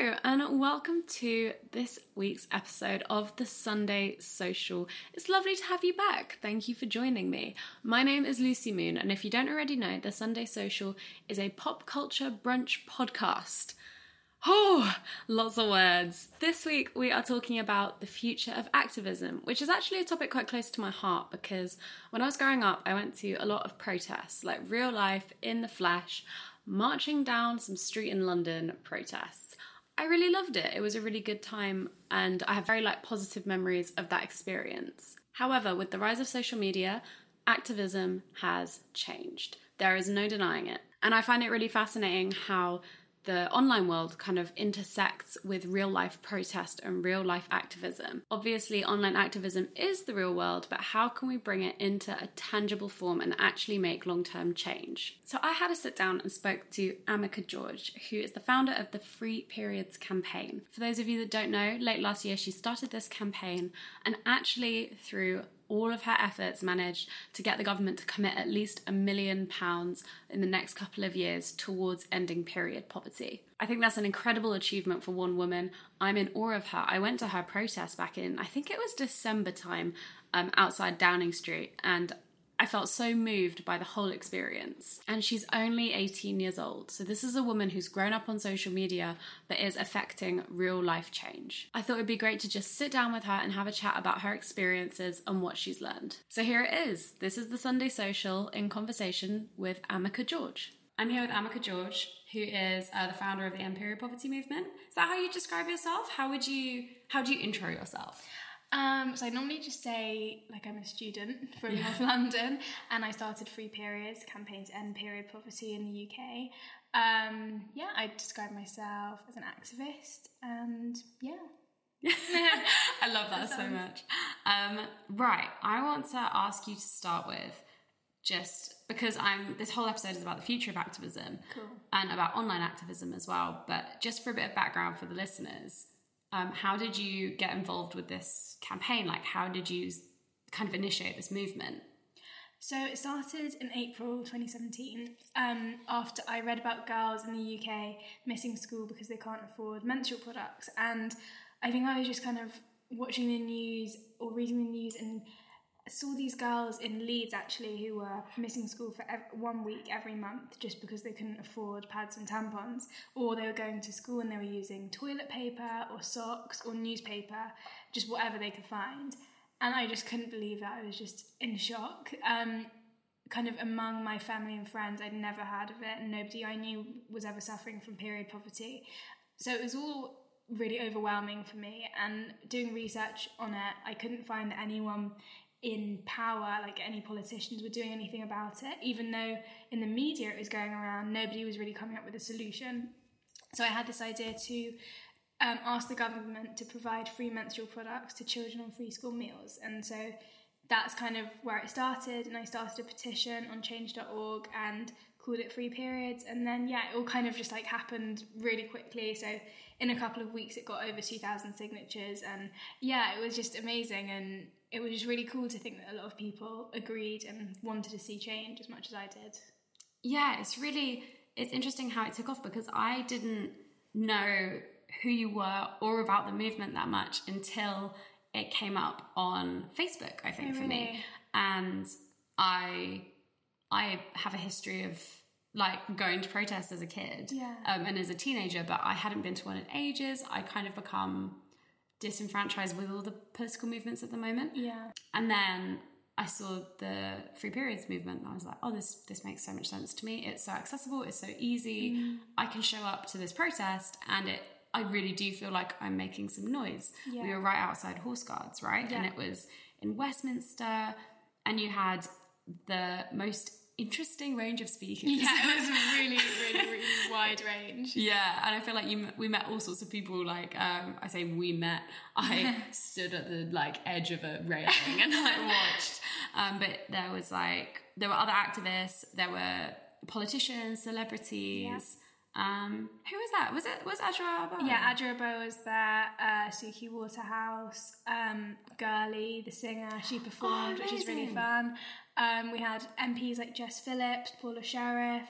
And welcome to this week's episode of the Sunday Social. It's lovely to have you back. Thank you for joining me. My name is Lucy Moon, and if you don't already know, the Sunday Social is a pop culture brunch podcast. Oh, lots of words. This week we are talking about the future of activism, which is actually a topic quite close to my heart because when I was growing up, I went to a lot of protests, like real life, in the flesh, marching down some street in London protests. I really loved it. It was a really good time and I have very like positive memories of that experience. However, with the rise of social media, activism has changed. There is no denying it. And I find it really fascinating how the online world kind of intersects with real life protest and real life activism. Obviously, online activism is the real world, but how can we bring it into a tangible form and actually make long term change? So, I had a sit down and spoke to Amika George, who is the founder of the Free Periods campaign. For those of you that don't know, late last year she started this campaign and actually through all of her efforts managed to get the government to commit at least a million pounds in the next couple of years towards ending period poverty. I think that's an incredible achievement for one woman. I'm in awe of her. I went to her protest back in, I think it was December time, um, outside Downing Street, and I felt so moved by the whole experience. And she's only 18 years old. So, this is a woman who's grown up on social media but is affecting real life change. I thought it'd be great to just sit down with her and have a chat about her experiences and what she's learned. So, here it is. This is the Sunday Social in conversation with Amika George. I'm here with Amika George, who is uh, the founder of the Period Poverty Movement. Is that how you describe yourself? How would you how do you intro yourself? Um, so I normally just say like I'm a student from yeah. North London, and I started Free Periods campaign to end period poverty in the UK. Um, yeah, I describe myself as an activist, and yeah. I love that, that so much. Um, right, I want to ask you to start with just because I'm this whole episode is about the future of activism cool. and about online activism as well. But just for a bit of background for the listeners, um, how did you get involved with this campaign? Like, how did you kind of initiate this movement? So it started in April 2017 um, after I read about girls in the UK missing school because they can't afford menstrual products. And I think I was just kind of watching the news or reading the news and saw these girls in Leeds actually who were missing school for ev- one week every month just because they couldn't afford pads and tampons, or they were going to school and they were using toilet paper or socks or newspaper, just whatever they could find. And I just couldn't believe that. I was just in shock. Um, kind of among my family and friends, I'd never heard of it, and nobody I knew was ever suffering from period poverty. So it was all really overwhelming for me. And doing research on it, I couldn't find that anyone in power, like any politicians, were doing anything about it, even though in the media it was going around, nobody was really coming up with a solution. So I had this idea to um, ask the government to provide free menstrual products to children on free school meals. And so that's kind of where it started. And I started a petition on change.org and called it free periods. And then, yeah, it all kind of just like happened really quickly. So in a couple of weeks, it got over 2,000 signatures. And yeah, it was just amazing. And it was just really cool to think that a lot of people agreed and wanted to see change as much as I did. Yeah, it's really it's interesting how it took off because I didn't know who you were or about the movement that much until it came up on Facebook, I think, Oh, for me. And I I have a history of like going to protests as a kid Yeah. um, and as a teenager, but I hadn't been to one in ages. I kind of become disenfranchised with all the political movements at the moment. Yeah. And then I saw the free periods movement and I was like, oh, this this makes so much sense to me. It's so accessible, it's so easy. Mm. I can show up to this protest and it I really do feel like I'm making some noise. Yeah. We were right outside Horse Guards, right? And it was in Westminster and you had the most interesting range of speakers. Yeah, it was a really, really, really wide range. Yeah, and I feel like you we met all sorts of people. Like um, I say, we met. I stood at the like edge of a railing and like watched. Um, but there was like there were other activists. There were politicians, celebrities. Um, who was that? Was it was Adwoa? Abba? Yeah, Adwoa Aboah was there, uh, Suki Waterhouse, um, GIRLI, the singer, she performed, which is really fun. Um, we had MPs like Jess Phillips, Paula Sherriff,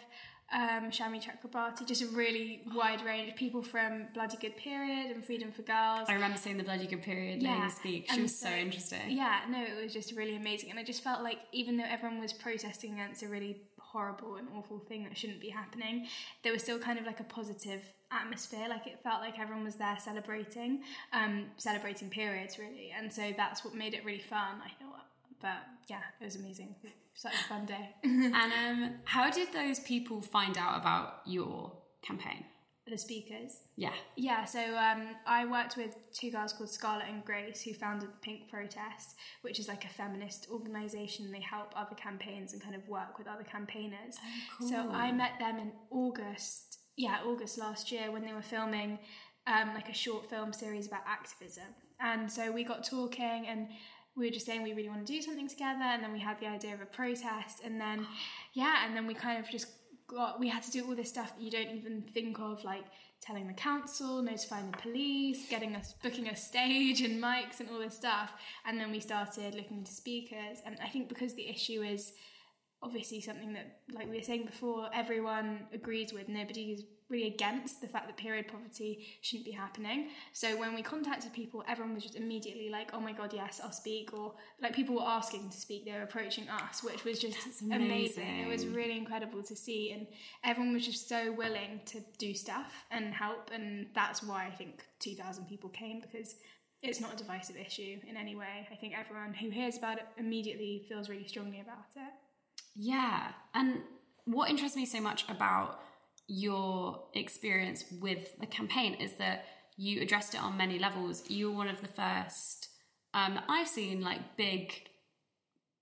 um, Shami Chakrabarti, just a really wide range of people from Bloody Good Period and Freedom for Girls. I remember seeing the bloody good period Yeah, lady speak. She and was so, so- interesting. Yeah, no, it was just really amazing. And I just felt like even though everyone was protesting against a really horrible and awful thing that shouldn't be happening, there was still kind of like a positive atmosphere. Like it felt like everyone was there celebrating, um, celebrating periods really. And so that's what made it really fun, I thought. But yeah, it was amazing. Such a fun day. And um, how did those people find out about your campaign? The speakers. Yeah. Yeah, so um, I worked with two girls called Scarlett and Grace who founded the Pink Protest, which is like a feminist organisation. They help other campaigns and kind of work with other campaigners. So I met them in August, yeah, August last year when they were filming um, like a short film series about activism. And so we got talking and we were just saying we really want to do something together. And then we had the idea of a protest. And then, yeah, and then we kind of just got we had to do all this stuff that you don't even think of like telling the council notifying the police getting us booking a stage and mics and all this stuff. And then we started looking into speakers. And i think because the issue is obviously something that like we were saying before everyone agrees with nobody is really against the fact that period poverty shouldn't be happening. So when we contacted people everyone was just immediately like oh my god yes i'll speak or like people were asking to speak. They were approaching us which was just That's amazing. It was really incredible to see and everyone was just so willing to do stuff and help and that's why i think 2000 people came because it's not a divisive issue in any way. I think everyone who hears about it immediately feels really strongly about it. Yeah. And what interests me so much about your experience with the campaign is that you addressed it on many levels. You were one of the first um, I've seen like big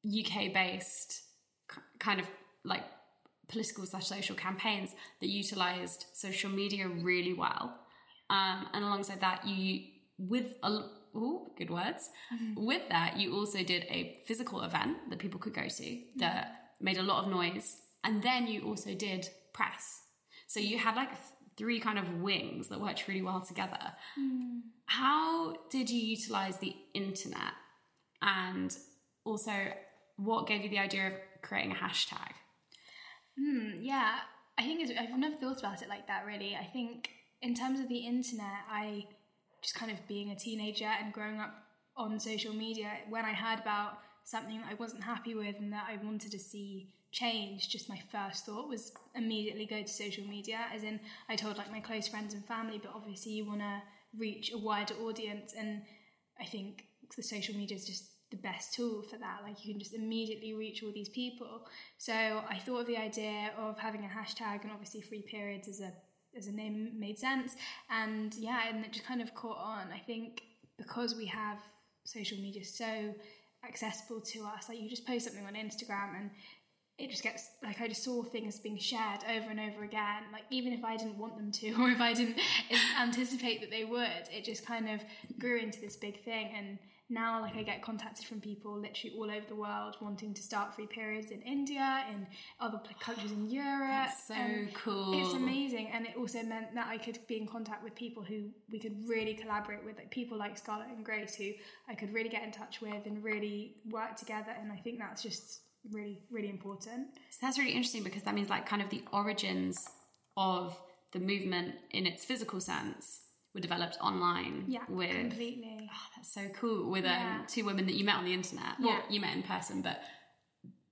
UK based kind of like political slash social campaigns that utilized social media really well. Um, and alongside that, you with a ooh, good words. With that, you also did a physical event that people could go to that made a lot of noise, and then you also did press. So you had like th- three kind of wings that worked really well together. How did you utilize the internet, and also what gave you the idea of creating a hashtag? Hmm, yeah, I think it's, I've never thought about it like that really. I think in terms of the internet, I just kind of being a teenager and growing up on social media, when I heard about something that I wasn't happy with and that I wanted to see change, just my first thought was immediately go to social media. As in, I told like my close friends and family, but obviously you want to reach a wider audience, and I think the social media is just the best tool for that. Like you can just immediately reach all these people. So I thought of the idea of having a hashtag, and obviously free periods is a as a name made sense. And yeah, and it just kind of caught on. I think because we have social media so accessible to us, like you just post something on Instagram and it just gets like I just saw things being shared over and over again. Like even if I didn't want them to, or if I didn't anticipate that they would, it just kind of grew into this big thing. And now, like I get contacted from people literally all over the world wanting to start free periods in India, in other countries in Europe. That's so and cool. It's amazing, and it also meant that I could be in contact with people who we could really collaborate with, like people like Scarlett and Grace, who I could really get in touch with and really work together. And I think that's just really really important. So that's really interesting because that means like kind of the origins of the movement in its physical sense were developed online yeah with completely. Oh, that's so cool with Yeah. um, two women that you met on the internet. Yeah. well you met in person but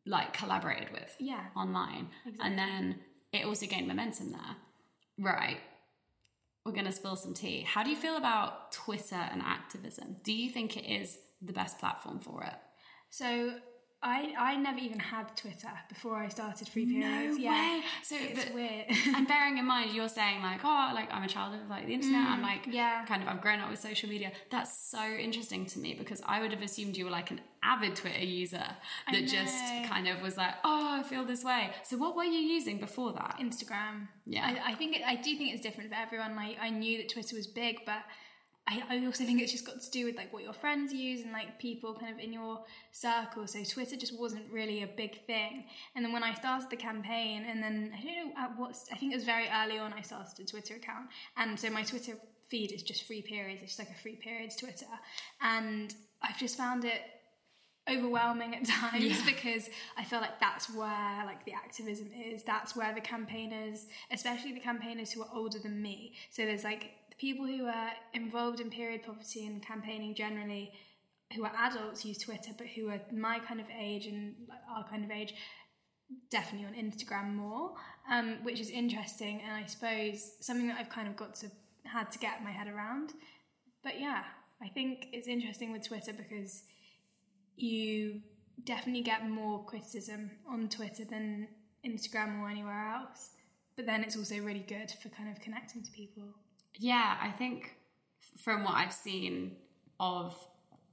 like collaborated with Yeah. online. Exactly. and then it also gained momentum there. Right. We're going to spill some tea. How do you feel about twitter and activism? Do you think it is the best platform for it? So I, I never even had Twitter before I started free periods. yeah, way. So, it's but- weird. and bearing in mind you're saying like oh like i'm a child of like the internet i'm like Mm, yeah. kind of i've grown up with social media that's so interesting to me because i would have assumed you were like an avid twitter user that just kind of was like oh i feel this way so what were you using before that Instagram. Yeah. I, I think it, I do think it's different for everyone. Like I knew that Twitter was big, but I, I also think it's just got to do with like what your friends use and like people kind of in your circle. So Twitter just wasn't really a big thing. And then when I started the campaign, and then I don't know at what I think it was very early on. I started a Twitter account, and so my Twitter feed is just free periods. It's just like a free periods Twitter, and I've just found it overwhelming at times because I feel like that's where like the activism is. That's where the campaigners, especially the campaigners who are older than me. So there's like people who are involved in period poverty and campaigning generally, who are adults use Twitter, but who are my kind of age and our kind of age. Definitely on Instagram more, um, which is interesting, and I suppose something that I've kind of got to had to get my head around. But yeah, I think it's interesting with Twitter because you definitely get more criticism on Twitter than Instagram or anywhere else. But then it's also really good for kind of connecting to people. Yeah i think from what i've seen of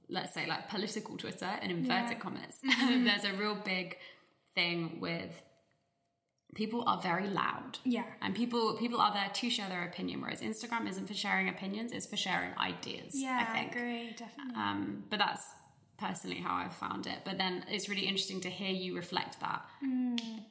let's say like political twitter and inverted Yeah. commas there's a real big thing with people are very loud Yeah. and people people are there to share their opinion whereas instagram isn't for sharing opinions it's for sharing ideas Yeah, i think agree, definitely. um, but that's personally how I've found it. But then it's really interesting to hear you reflect that.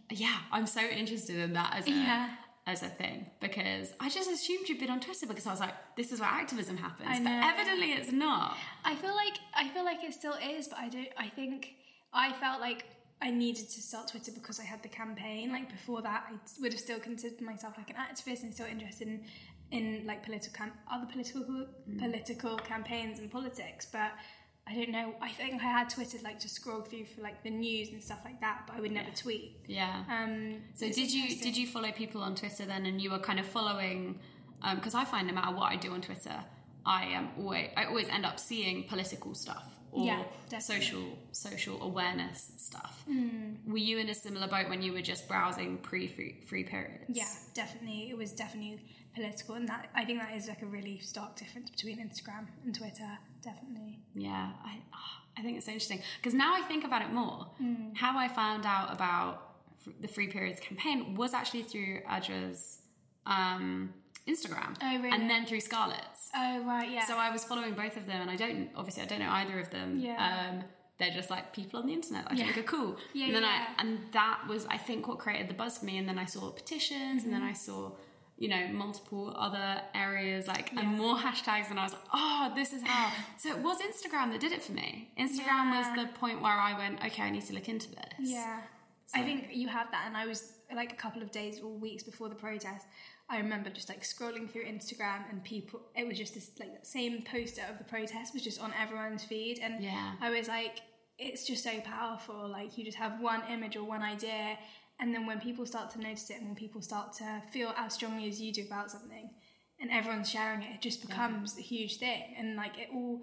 Yeah, I'm so interested in that as a Mm. Yeah. As a thing because I just assumed you'd been on Twitter because I was like, this is where activism happens. But evidently it's not. I feel like I feel like it still is, but I don't. I think I felt like I needed to start Twitter because I had the campaign. Like before that, I would have still considered myself like an activist and still interested in in like political cam- other political political campaigns and politics. But I don't know. I think I had Twitter like to scroll through for like the news and stuff like that, but I would never tweet. Yeah. Um, So did you did you follow people on Twitter then, and you were kind of following? Because I find no matter what I do on Twitter, I am always I always end up seeing political stuff or Yeah. Social social awareness stuff. Were you in a similar boat when you were just browsing pre free, free periods? Yeah, definitely. It was definitely political, and that I think that is like a really stark difference between Instagram and Twitter. Definitely. Yeah, I, ah, I think it's so interesting because now I think about it more. Mm. How I found out about the Free Periods campaign was actually through Adwoa's um, Instagram, Oh, really? and then through Scarlett's. Oh right, yeah. So I was following both of them, and I don't obviously I don't know either of them. Yeah. Um, they're just like people on the internet I Yeah. think are cool. Yeah, and then yeah. I and that was I think what created the buzz for me. And then I saw petitions, and then Mm-hmm. I saw you know multiple other areas like and more hashtags, and I was like, oh, this is how. so it was Instagram that did it for me. Instagram Yeah. was the point where I went, okay, I need to look into this. Yeah. I think you have that, and I was like a couple of days or weeks before the protest. I remember just like scrolling through Instagram, and people. It was just this like that same poster of the protest was just on everyone's feed, and Yeah. I was like, it's just so powerful. Like you just have one image or one idea, and then when people start to notice it, and when people start to feel as strongly as you do about something, and everyone's sharing it, it just becomes a huge thing. And like it all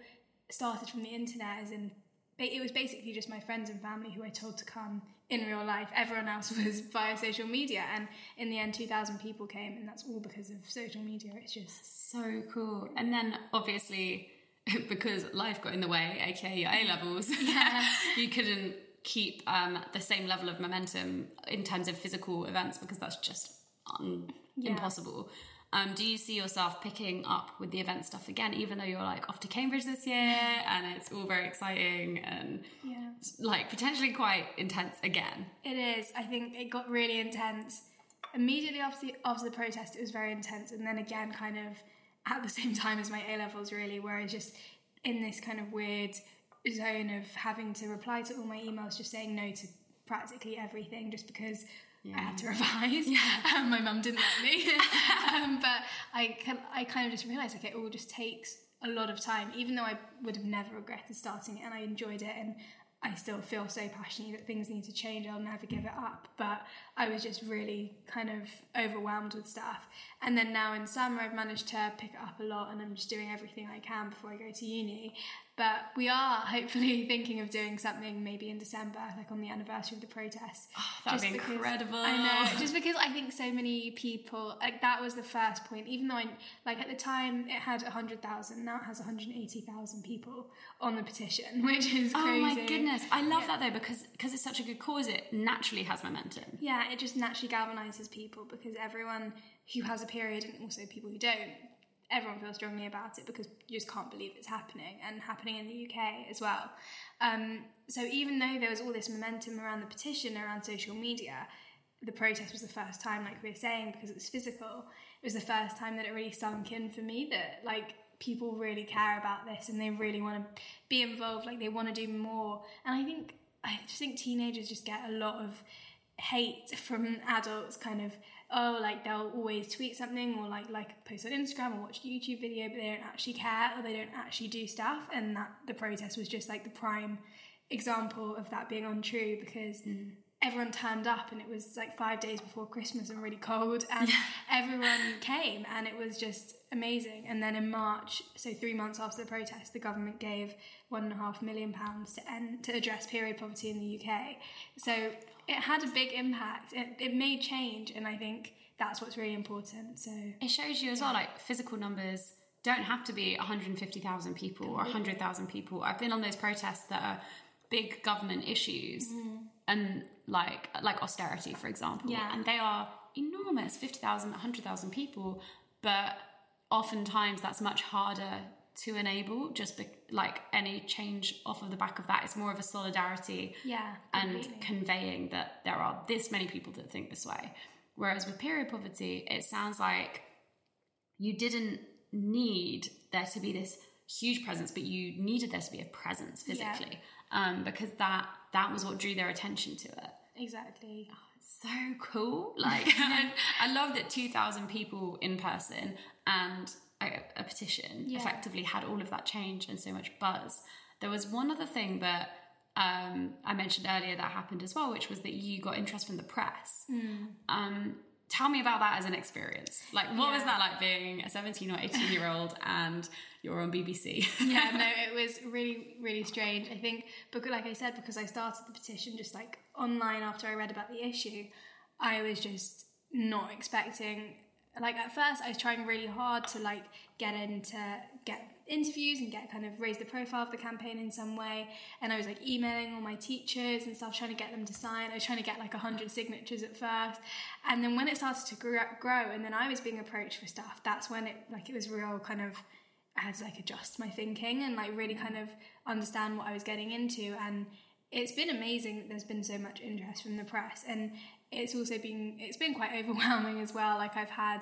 started from the internet, as in it was basically just my friends and family who I told to come in real life. Everyone else was via social media, and in the end, two thousand people came, and that's all because of social media. It's just So cool. And then obviously, because life got in the way, aka your A levels, you couldn't keep um, the same level of momentum in terms of physical events because that's just un- impossible. Um, do you see yourself picking up with the event stuff again, even though you're like off to Cambridge this year and it's all very exciting and yeah. like potentially quite intense again? It is. I think it got really intense. Immediately after the, after the protest, it was very intense, and then again, kind of at the same time as my A levels, really, where I just in this kind of weird zone of having to reply to all my emails, just saying no to practically everything, just because I had to revise. Um, my mum didn't let me, um, but I can- I kind of just realised like it all just takes a lot of time, even though I would have never regretted starting it, and I enjoyed it, and I still feel so passionately that things need to change. I'll never give it up. But I was just really kind of overwhelmed with stuff. And then now in summer, I've managed to pick it up a lot and I'm just doing everything I can before I go to uni. But we are hopefully thinking of doing something maybe in December, like on the anniversary of the protest. Oh, that'd Just be because- incredible. I know. Just because I think so many people, like that was the first point. Even though I, like at the time it had 100,000, now it has 180,000 people on the petition, which is crazy. Oh my goodness. I love that though because because it's such a good cause, it naturally has momentum. Yeah, it just naturally galvanizes people because everyone who has a period and also people who don't, everyone feels strongly about it because you just can't believe it's happening and happening in the UK as well. Um, so even though there was all this momentum around the petition, around social media, the protest was the first time, like we were saying, because it was physical, it was the first time that it really sunk in for me that like people really care about this and they really want to be involved, like they want to do more. And I think I just think teenagers just get a lot of hate from adults kind of oh like they'll always tweet something or like like post on instagram or watch a youtube video but they don't actually care or they don't actually do stuff. And that the protest was just like the prime example of that being untrue because mm. Everyone turned up and it was like five days before christmas and really cold and everyone came and it was just amazing. And then in march so three months after the protest the government gave one and a half million pounds to end to address period poverty in the uk so it had a big impact. It, it made change and i think that's what's really important so. It shows you as well, like physical numbers don't have to be 150,000 people or 100,000 people. I've been on those protests that are big government issues mm. And like like austerity, for example, Yeah. and they are enormous 50,000, 100,000 people, but oftentimes that's much harder to enable just be- like any change off of the back of that. It's more of a solidarity yeah and completely. conveying that there are this many people that think this way. Whereas with period poverty, it sounds like you didn't need there to be this huge presence, but you needed there to be a presence physically, um, because that that was what drew their attention to it. exactly So cool! Like I, I love that two thousand people in person and a, a petition Yeah. effectively had all of that change and so much buzz. There was one other thing that um, I mentioned earlier that happened as well, which was that you got interest from the press. Um, tell me about that as an experience. Like, what was that like being a 17 or 18 year old and you're on BBC? yeah, no, it was really, really strange. I think, because, like I said, because I started the petition just like online after I read about the issue, I was just not expecting. Like at first, I was trying really hard to like get into get interviews and get kind of raise the profile of the campaign in some way. And I was like emailing all my teachers and stuff, trying to get them to sign. I was trying to get like hundred signatures at first, and then when it started to grow, grow, and then I was being approached for stuff. That's when it like it was real kind of I had to like adjust my thinking and like really kind of understand what I was getting into. And it's been amazing that there's been so much interest from the press. And it's also been it's been quite overwhelming as well. Like I've had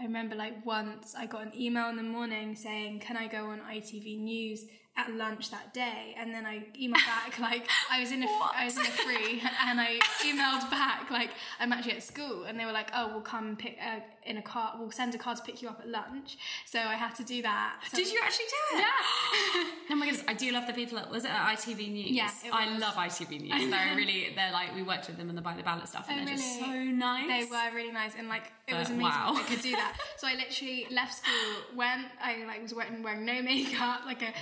I remember like once I got an email in the morning saying, Can I go on ITV News at lunch that day? And then I emailed back like I was in a I was in a free and I emailed back like I'm actually at school and they were like, Oh, we'll come pick uh, in a car we'll send a car to pick you up at lunch. So I had to do that. So- Did you actually do it? Yeah. Oh my goodness, I do love the people at was it at ITV News? Yeah, I love ITV News. They're really they're like we worked with them on the buy the ballot stuff and Oh, they're just so nice. They were really nice and like it was Uh, amazing wow. they could do that. So I literally left school when I like was wearing, wearing no makeup, like a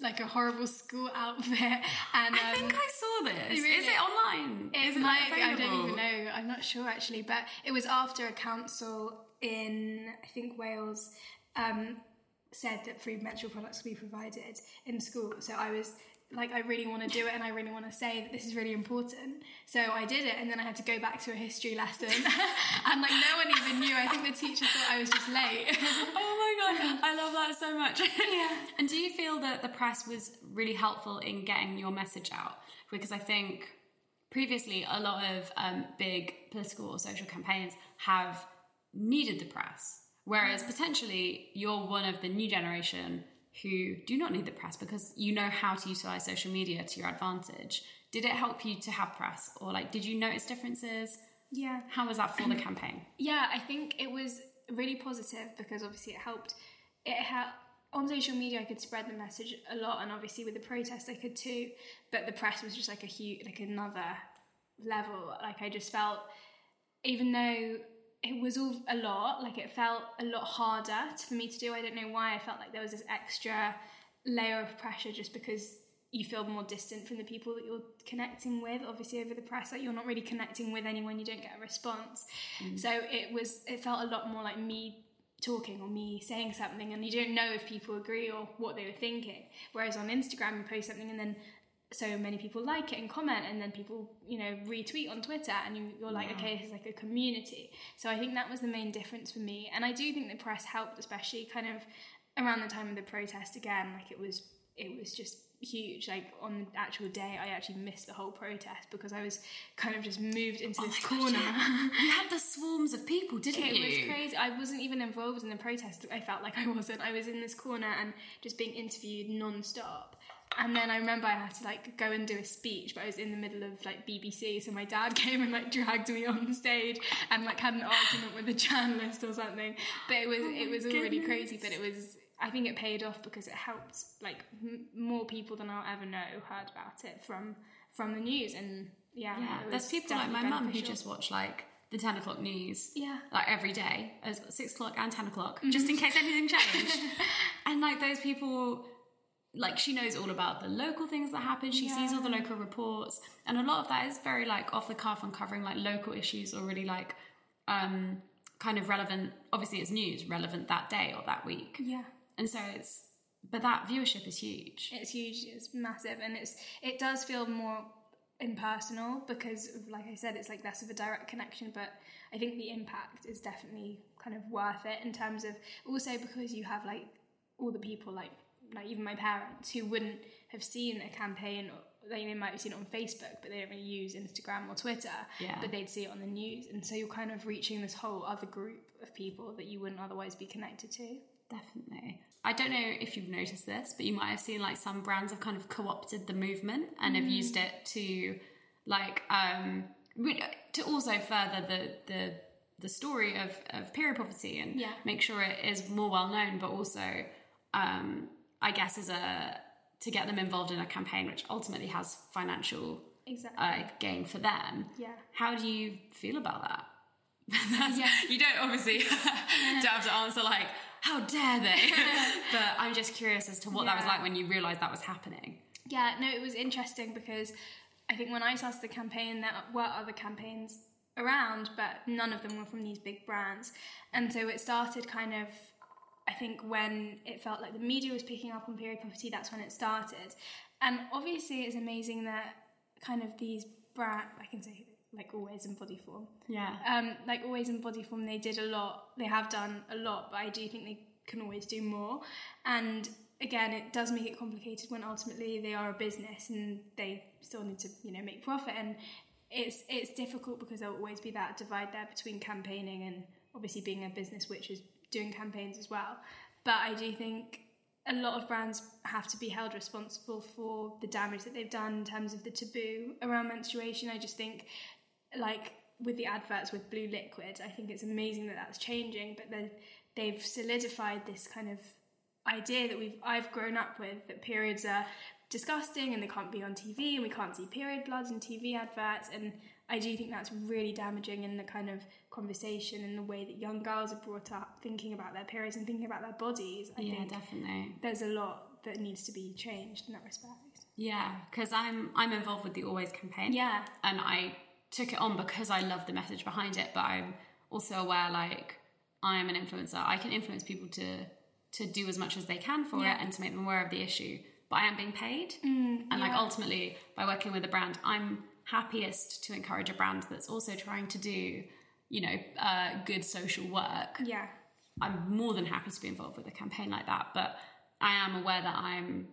like a horrible school outfit. And um, I think I saw this. Really? Is it online? It Is it might like, I don't even know. I'm not sure actually, but it was after a council in I think Wales um, said that free menstrual products would be provided in school. So I was like, I really want to do it, and I really want to say that this is really important. So I did it, and then I had to go back to a history lesson, and like no one even knew. I think the teacher thought I was just late. Oh I love that so much. yeah. And do you feel that the press was really helpful in getting your message out? Because I think previously a lot of um, big political or social campaigns have needed the press, whereas potentially you're one of the new generation who do not need the press because you know how to utilize social media to your advantage. Did it help you to have press, or like did you notice differences? yeah. How was that for the campaign? Yeah, I think it was really positive because obviously it helped. It helped on social media. I could spread the message a lot, and obviously with the protest, I could too. But the press was just like a huge, like another level. Like I just felt, even though it was all a lot, like it felt a lot harder for me to do. I don't know why. I felt like there was this extra layer of pressure just because you feel more distant from the people that you're connecting with obviously over the press like you're not really connecting with anyone you don't get a response. Mm. So it was it felt a lot more like me talking or me saying something and you don't know if people agree or what they were thinking. Whereas on instagram you post something and then so many people like it and comment and then people you know retweet on twitter and you, you're like okay this is like a community. So i think that was the main difference for me. And i do think the press helped especially kind of around the time of the protest again like it was it was just huge like on the actual day i actually missed the whole protest because i was kind of just moved into oh this Oh my corner gosh, yeah. you had the swarms of people, didn't it you? was crazy. I wasn't even involved in the protest. I felt like I wasn't. I was in this corner and just being interviewed non-stop. And then I remember I had to like go and do a speech, but I was in the middle of like BBC, so my dad came and like dragged me on stage and like had an argument with a journalist or something. But it was oh it was all really crazy. But it was I think it paid off because it helped like m- more people than I'll ever know heard about it from from the news. And yeah, Yeah, there's people like my mum who just watch like the 10 o'clock news. Yeah. Like every day, as six o'clock and 10 o'clock, just in case anything changed. and like those people, like she knows all about the local things that happen. She sees all the local reports. And a lot of that is very like off the cuff and covering like local issues or really like um kind of relevant. Obviously, it's news relevant that day or that week. yeah. And so it's, but that viewership is huge. It's huge. It's massive, and it's it does feel more impersonal because, like I said, it's like less of a direct connection. But I think the impact is definitely kind of worth it in terms of also because you have like all the people like like even my parents who wouldn't have seen a campaign. Or, like, they might have seen it on Facebook, but they don't really use Instagram or Twitter. Yeah. But they'd see it on the news, and so you're kind of reaching this whole other group of people that you wouldn't otherwise be connected to. Definitely. I don't know if you've noticed this, but you might have seen like some brands have kind of co-opted the movement and have used it to like um to also further the the the story of of period poverty and Yeah. make sure it is more well known, but also um I guess as a to get them involved in a campaign which ultimately has financial Exactly. uh, gain for them. Yeah. How do you feel about that? yeah. You don't obviously don't have to answer like, how dare they? but I'm just curious as to what that was like when you realised that was happening. Yeah, no, it was interesting because I think when I started the campaign, there were other campaigns around, but none of them were from these big brands. And so it started kind of, I think, when it felt like the media was picking up on period poverty, that's when it started. And obviously, it's amazing that kind of these brand, I can say, like always in Bodyform, Yeah. um, like always in Bodyform, they did a lot. They have done a lot, but I do think they can always do more. And again, it does make it complicated when ultimately they are a business and they still need to, you know, make profit. And it's it's difficult because there'll always be that divide there between campaigning and obviously being a business which is doing campaigns as well. But I do think a lot of brands have to be held responsible for the damage that they've done in terms of the taboo around menstruation. I just think, like with the adverts with Blue Liquid, I think it's amazing that that's changing, but then they've solidified this kind of idea that we've I've grown up with that periods are disgusting and they can't be on TV and we can't see period blood in TV adverts and I do think that's really damaging in the kind of conversation and the way that young girls are brought up thinking about their periods and thinking about their bodies. I yeah, think definitely. there's a lot that needs to be changed in that respect. Yeah, because I'm I'm involved with the Always campaign. Yeah. and I took it on because I love the message behind it. But I'm also aware, like, I am an influencer. I can influence people to to do as much as they can for Yeah. it and to make them aware of the issue. But I am being paid, and like ultimately, by working with a brand, I'm happiest to encourage a brand that's also trying to do, you know, uh, good social work. Yeah. I'm more than happy to be involved with a campaign like that, but I am aware that I'm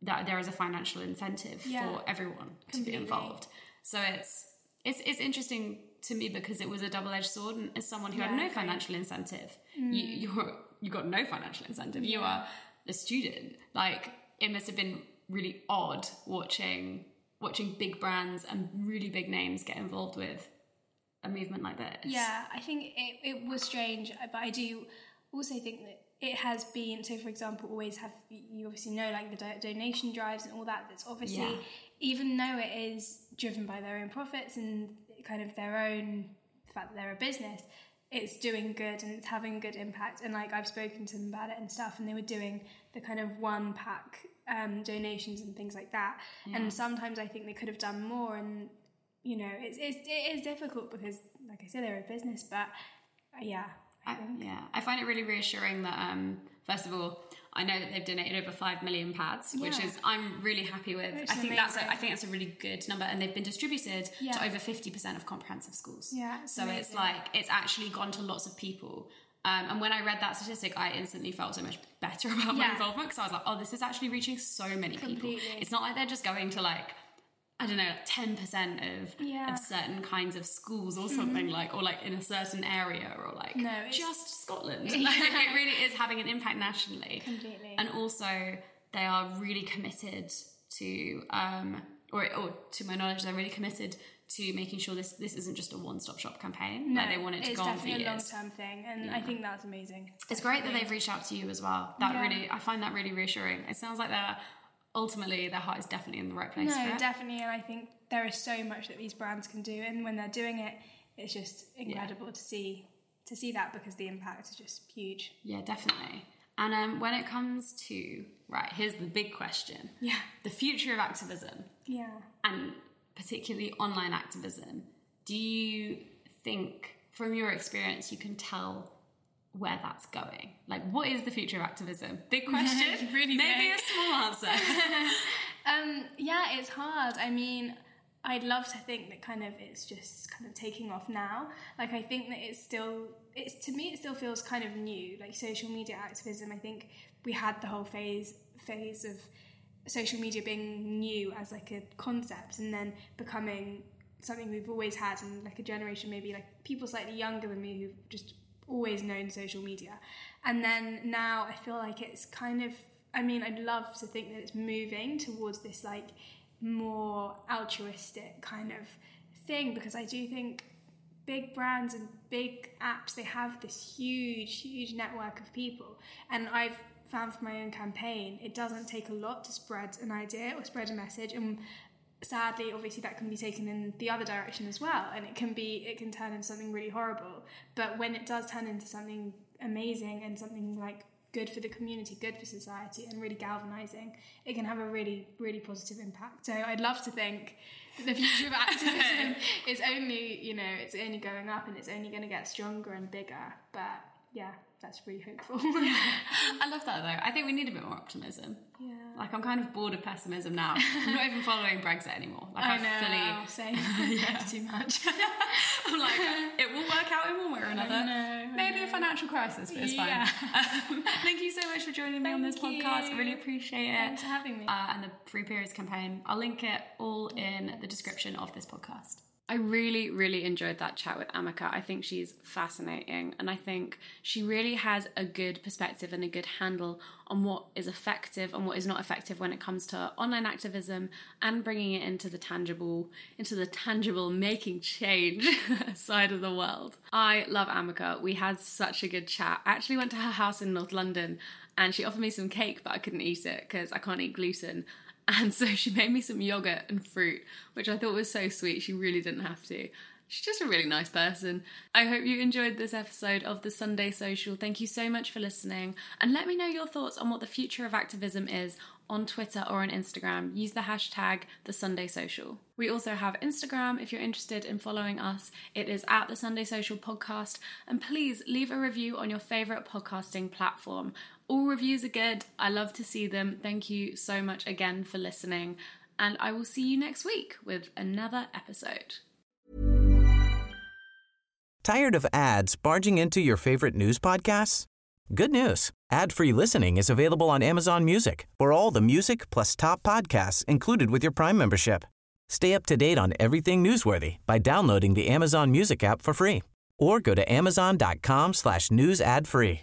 that there is a financial incentive Yeah. for everyone to Completely. be involved. So it's it's it's interesting to me because it was a double edged sword, and as someone who had no financial incentive, you mm. you're you got no financial incentive. You are a student. Like it must have been really odd watching watching big brands and really big names get involved with a movement like this. Yeah, I think it, it was strange, but I do also think that it has been. So, for example, always have you obviously know like the do- donation drives and all that. That's obviously Yeah. even though it is driven by their own profits and kind of their own the fact that they're a business, it's doing good and it's having good impact. And like I've spoken to them about it and stuff, and they were doing the kind of one pack um, donations and things like that. And sometimes I think they could have done more and you know, it's, it's it is difficult because, like I said, they're a business. But uh, yeah, I yeah, I find it really reassuring that um, first of all, I know that they've donated over five million pads, which is I'm really happy with. Which I think that's a. I think that's a really good number, and they've been distributed to over fifty percent of comprehensive schools. Yeah, it's so it's like it's actually gone to lots of people. Um, and when I read that statistic, I instantly felt so much better about my involvement because I was like, "Oh, this is actually reaching so many people. It's not like they're just going to like I don't know, ten percent of Yeah. Of certain kinds of schools or something like, or like in a certain area, or like No, just Scotland. Like, it really is having an impact nationally. Completely. And also, they are really committed to, um, or, or to my knowledge, they're really committed to making sure this this isn't just a one stop shop campaign. like they want it to go on for years. It's definitely a long term thing, and I think that's amazing. It's great that they've reached out to you as well. That Yeah. really, I find that really reassuring. It sounds like they're ultimately their heart is definitely in the right place. for No, it. definitely, and I think there is so much that these brands can do, and when they're doing it, it's just incredible to see to see that because the impact is just huge. Yeah, definitely. And um, when it comes to right, here's the big question: Yeah, the future of activism, yeah. and particularly online activism. Do you think, from your experience, you can tell where that's going? Like, what is the future of activism? Big question. Really Maybe big. a small answer. Um, yeah, it's hard. I mean, I'd love to think that kind of it's just kind of taking off now. Like I think that it's still it's to me it still feels kind of new. Like social media activism, I think we had the whole phase phase of social media being new as like a concept and then becoming something we've always had and like a generation maybe like people slightly younger than me who've just always known social media. And then now I feel like it's kind of I mean, I'd love to think that it's moving towards this like more altruistic kind of thing because I do think big brands and big apps they have this huge huge network of people and I've found for my own campaign it doesn't take a lot to spread an idea or spread a message and sadly obviously that can be taken in the other direction as well and it can be it can turn into something really horrible. But when it does turn into something amazing and something like good for the community good for society and really galvanizing it can have a really really positive impact. So i'd love to think that the future of activism is only you know it's only going up and it's only going to get stronger and bigger but yeah that's really hopeful I love that though. I think we need a bit more optimism. yeah Like I'm kind of bored of pessimism now. I'm not even following Brexit anymore. Like I know, fully same. It's too much. I'm like, it will work out in one way or another. know, I Maybe a financial crisis, but it's Yeah. fine. Um, thank you so much for joining me on this Thank podcast. I really appreciate it. Thanks for having me. Uh, and the Free Periods campaign. I'll link it all in the description of this podcast. I really, really enjoyed that chat with Amika. I think she's fascinating, and I think she really has a good perspective and a good handle on what is effective and what is not effective when it comes to online activism and bringing it into the tangible, into the tangible making change side of the world. I love Amika. We had such a good chat. I actually went to her house in North London, and she offered me some cake, but I couldn't eat it because I can't eat gluten. And so she made me some yogurt and fruit, which I thought was so sweet. She really didn't have to. She's just a really nice person. I hope you enjoyed this episode of the Sunday Social. Thank you so much for listening. And let me know your thoughts on what the future of activism is on Twitter or on Instagram. Use the hashtag the Sunday Social. We also have Instagram if you're interested in following us. It is at the Sunday Social Podcast. And please leave a review on your favorite podcasting platform. All reviews are good. I love to see them. Thank you so much again for listening. And I will see you next week with another episode. Tired of ads barging into your favorite news podcasts? Good news. Ad-free listening is available on Amazon Music for all the music plus top podcasts included with your Prime membership. Stay up to date on everything newsworthy by downloading the Amazon Music app for free or go to amazon.com slash news ad free.